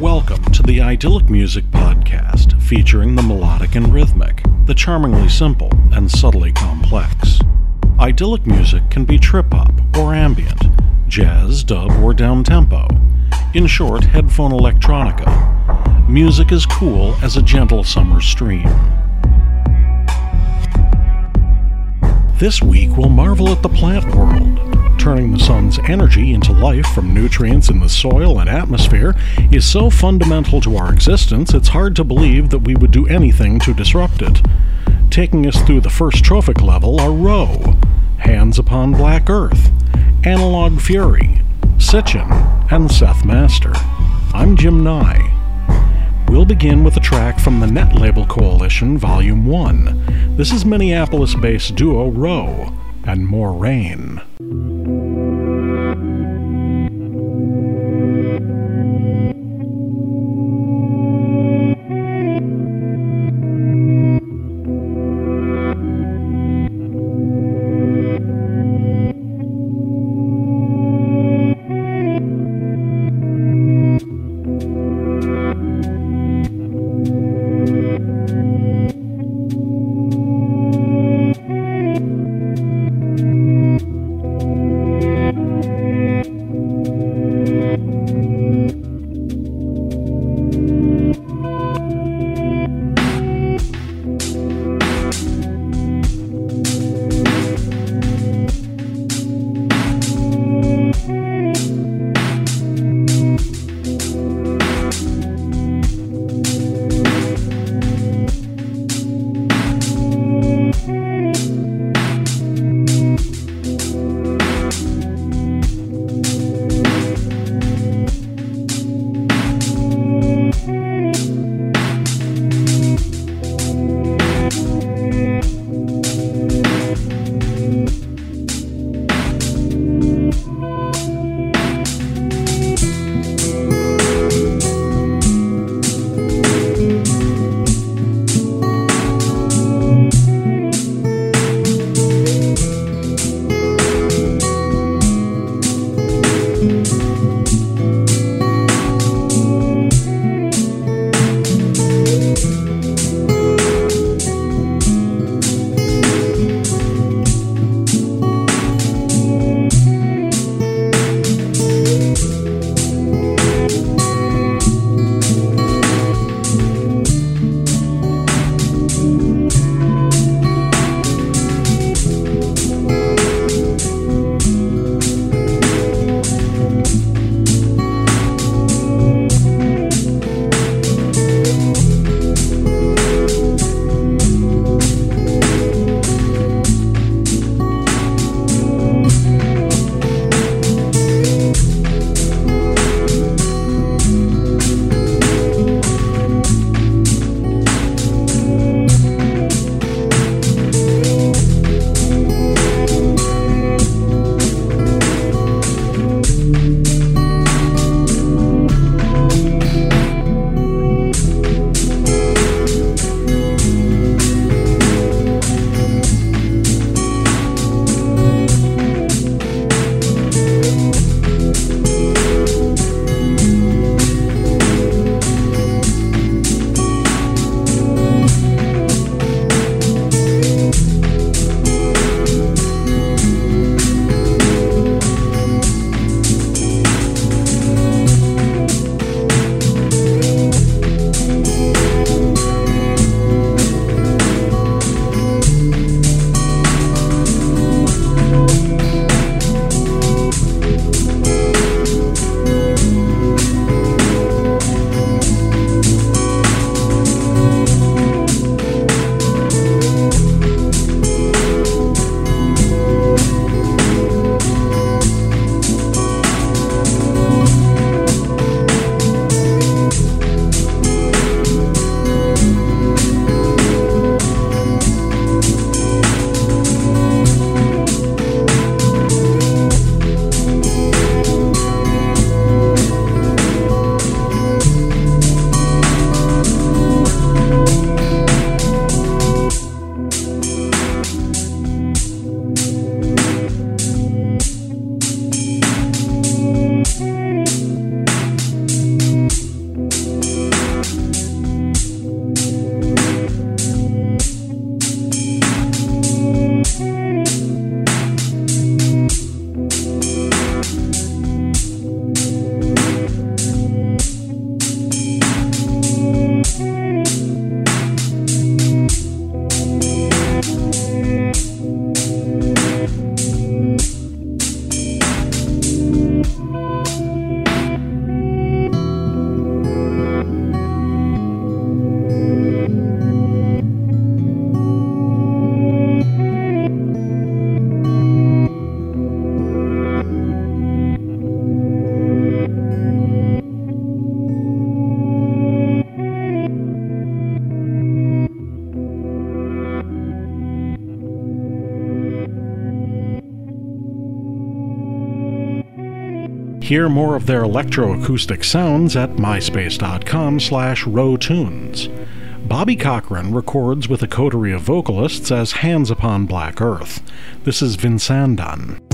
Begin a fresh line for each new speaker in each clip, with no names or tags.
Welcome to the Idyllic Music Podcast, featuring the melodic and rhythmic, the charmingly simple and subtly complex. Idyllic music can be trip hop or ambient, jazz, dub, or down tempo. In short, headphone electronica. Music is cool as a gentle summer stream. This week, we'll marvel at the plant world. Turning the sun's energy into life from nutrients in the soil and atmosphere is so fundamental to our existence, it's hard to believe that we would do anything to disrupt it. Taking us through the first trophic level are Ro, Hands Upon Black Earth, Analog Fury, Sitchin, and Seth Master. I'm Jim Nye. We'll begin with a track from the Net Label Coalition Volume 1. This is Minneapolis based duo Ro and More Rain. Hear more of their electroacoustic sounds at myspace.com slash rowtunes. Bobby Cochran records with a coterie of vocalists as Hands Upon Black Earth. This is Vinsandan. find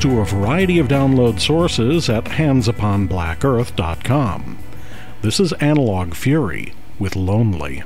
to a variety of download sources at handsuponblackearth.com. This is Analog Fury with Lonely.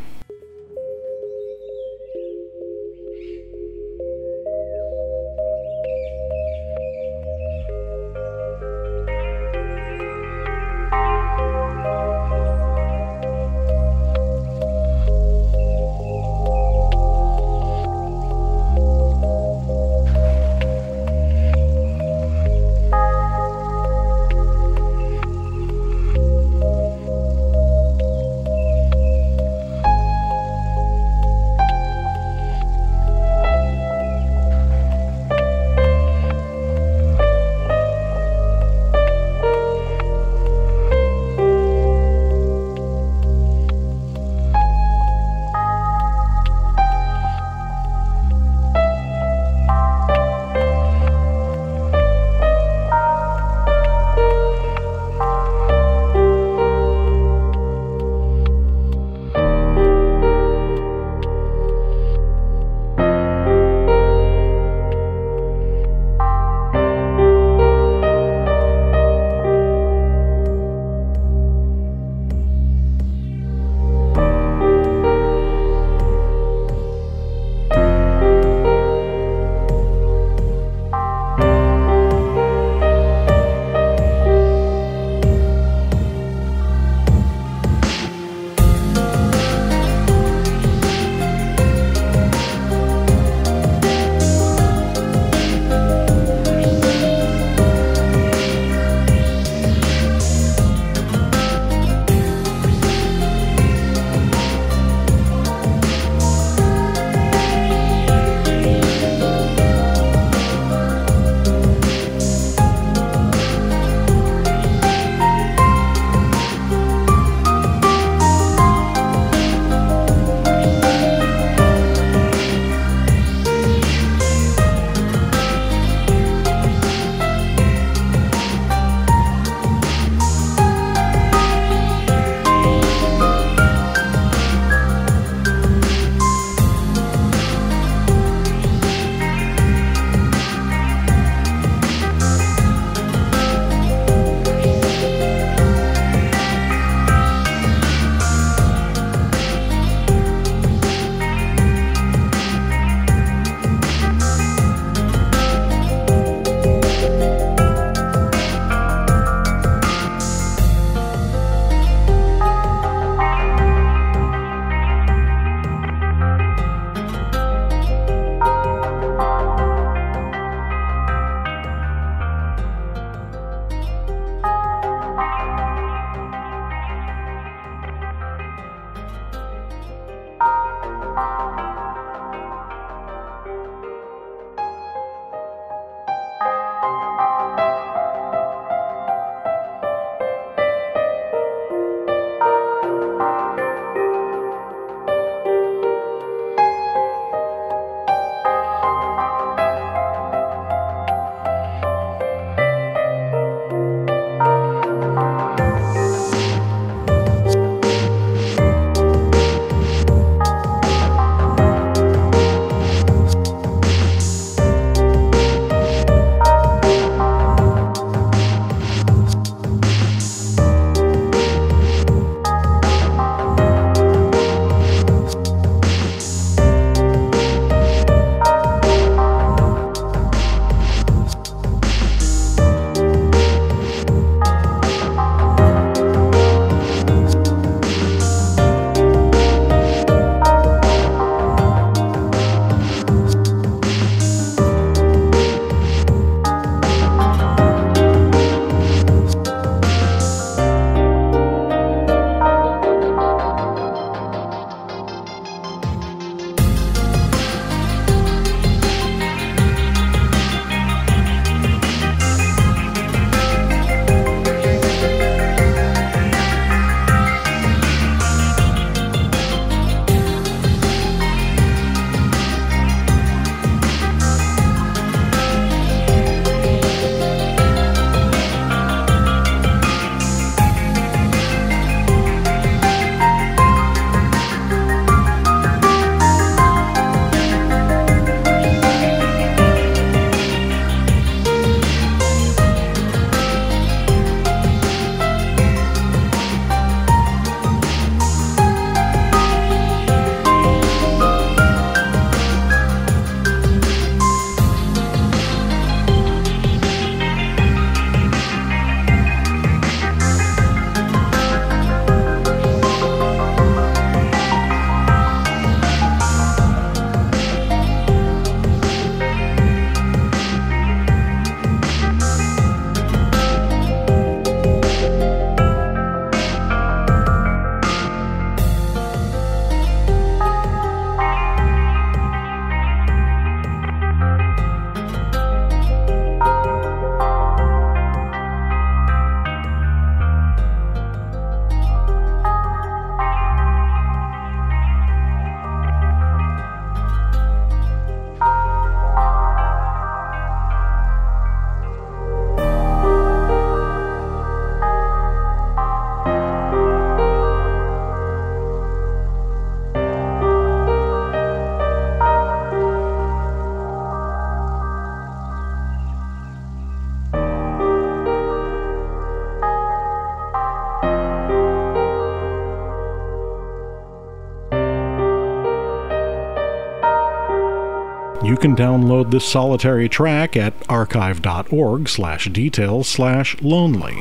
You can download this solitary track at archive.org slash details slash lonely.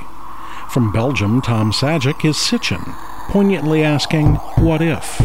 From Belgium, Tom Sajic is Sitchin, poignantly asking, What if?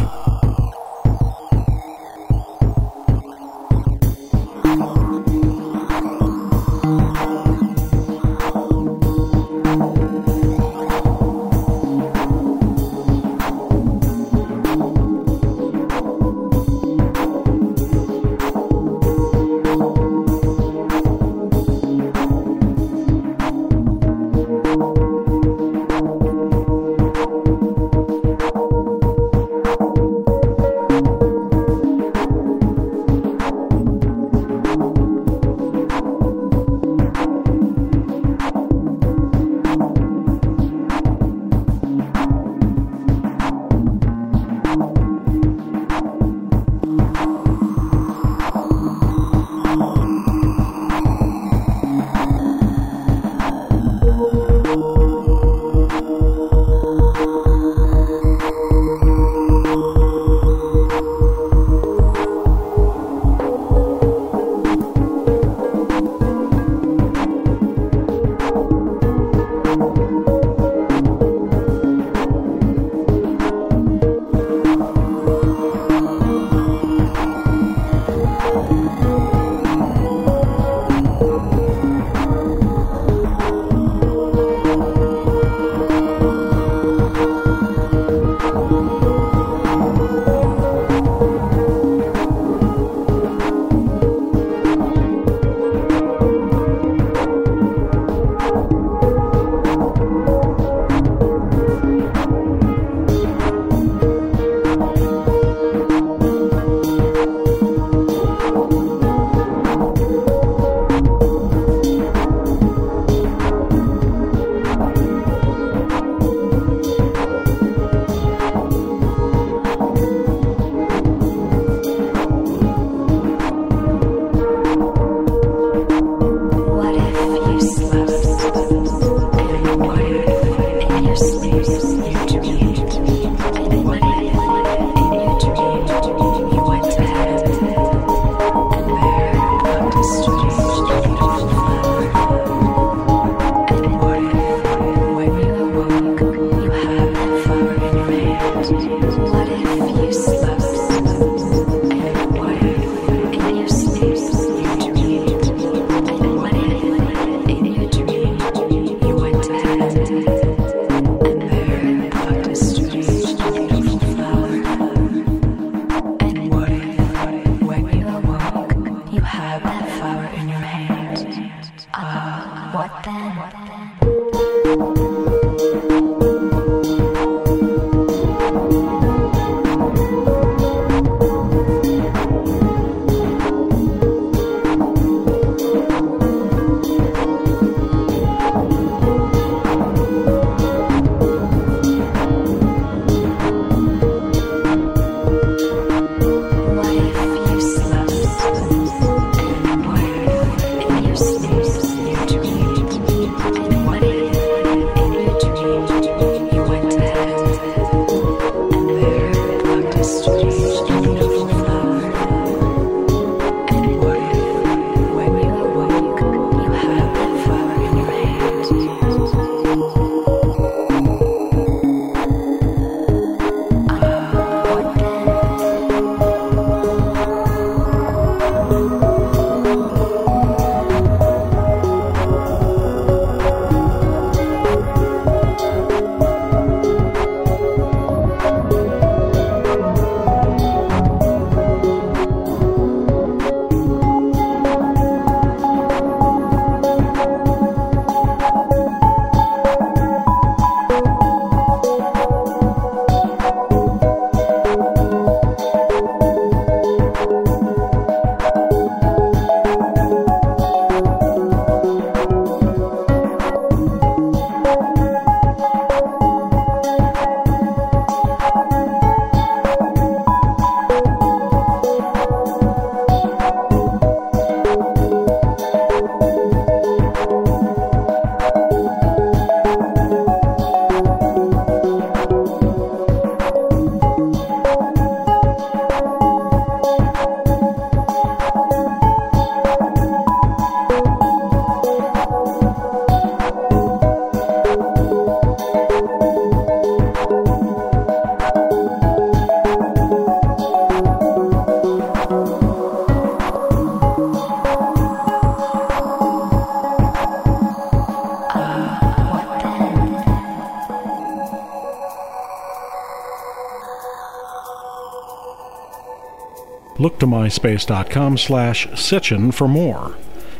Look to myspace.com slash Sitchin for more.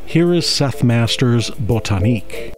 Here is Seth Masters' Botanique.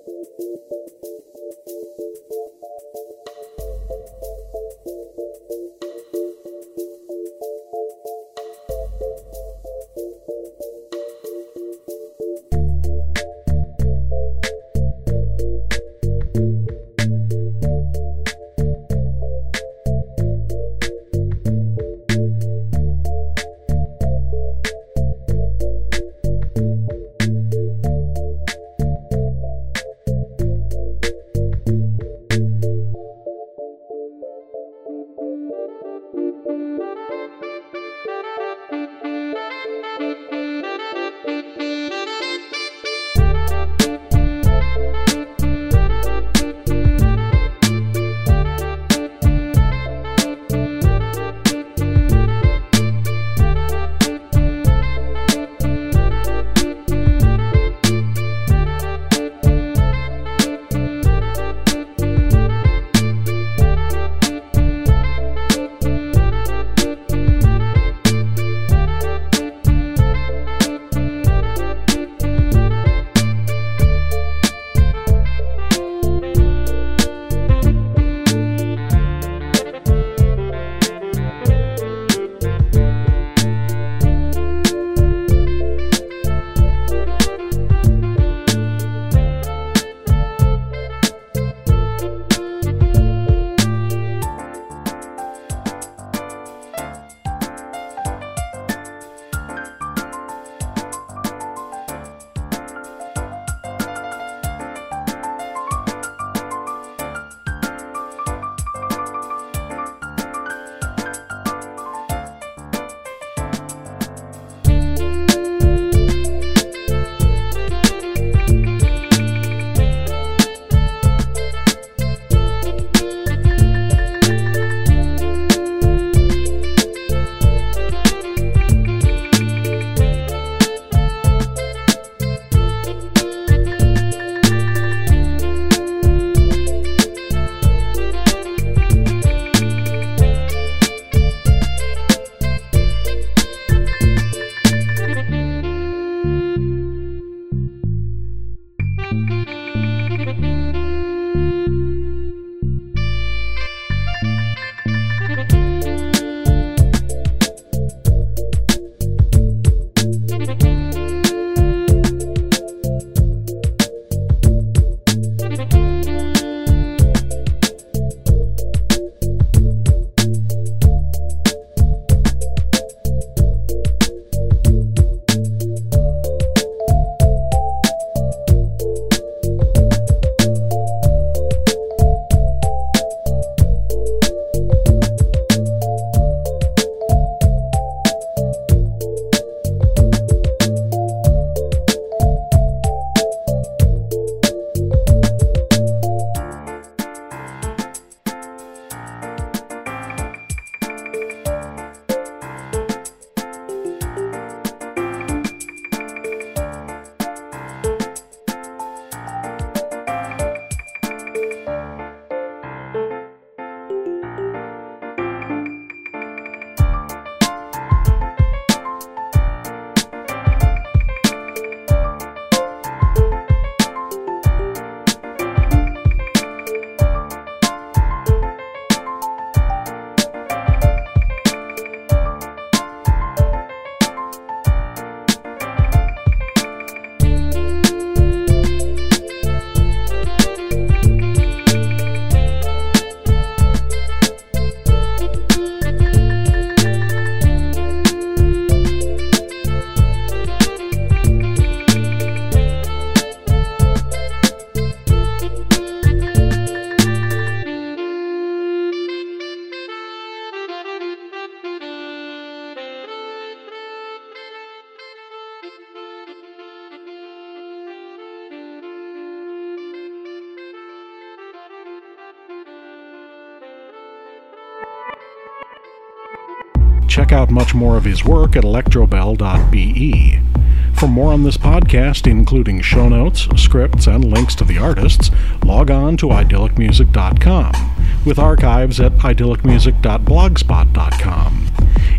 Out much more of his work at electrobell.be. For more on this podcast, including show notes, scripts, and links to the artists, log on to idyllicmusic.com, with archives at idyllicmusic.blogspot.com.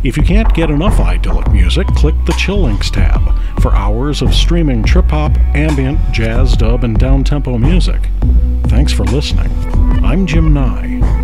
If you can't get enough idyllic music, click the Chill Links tab for hours of streaming trip hop, ambient, jazz, dub, and downtempo music. Thanks for listening. I'm Jim Nye.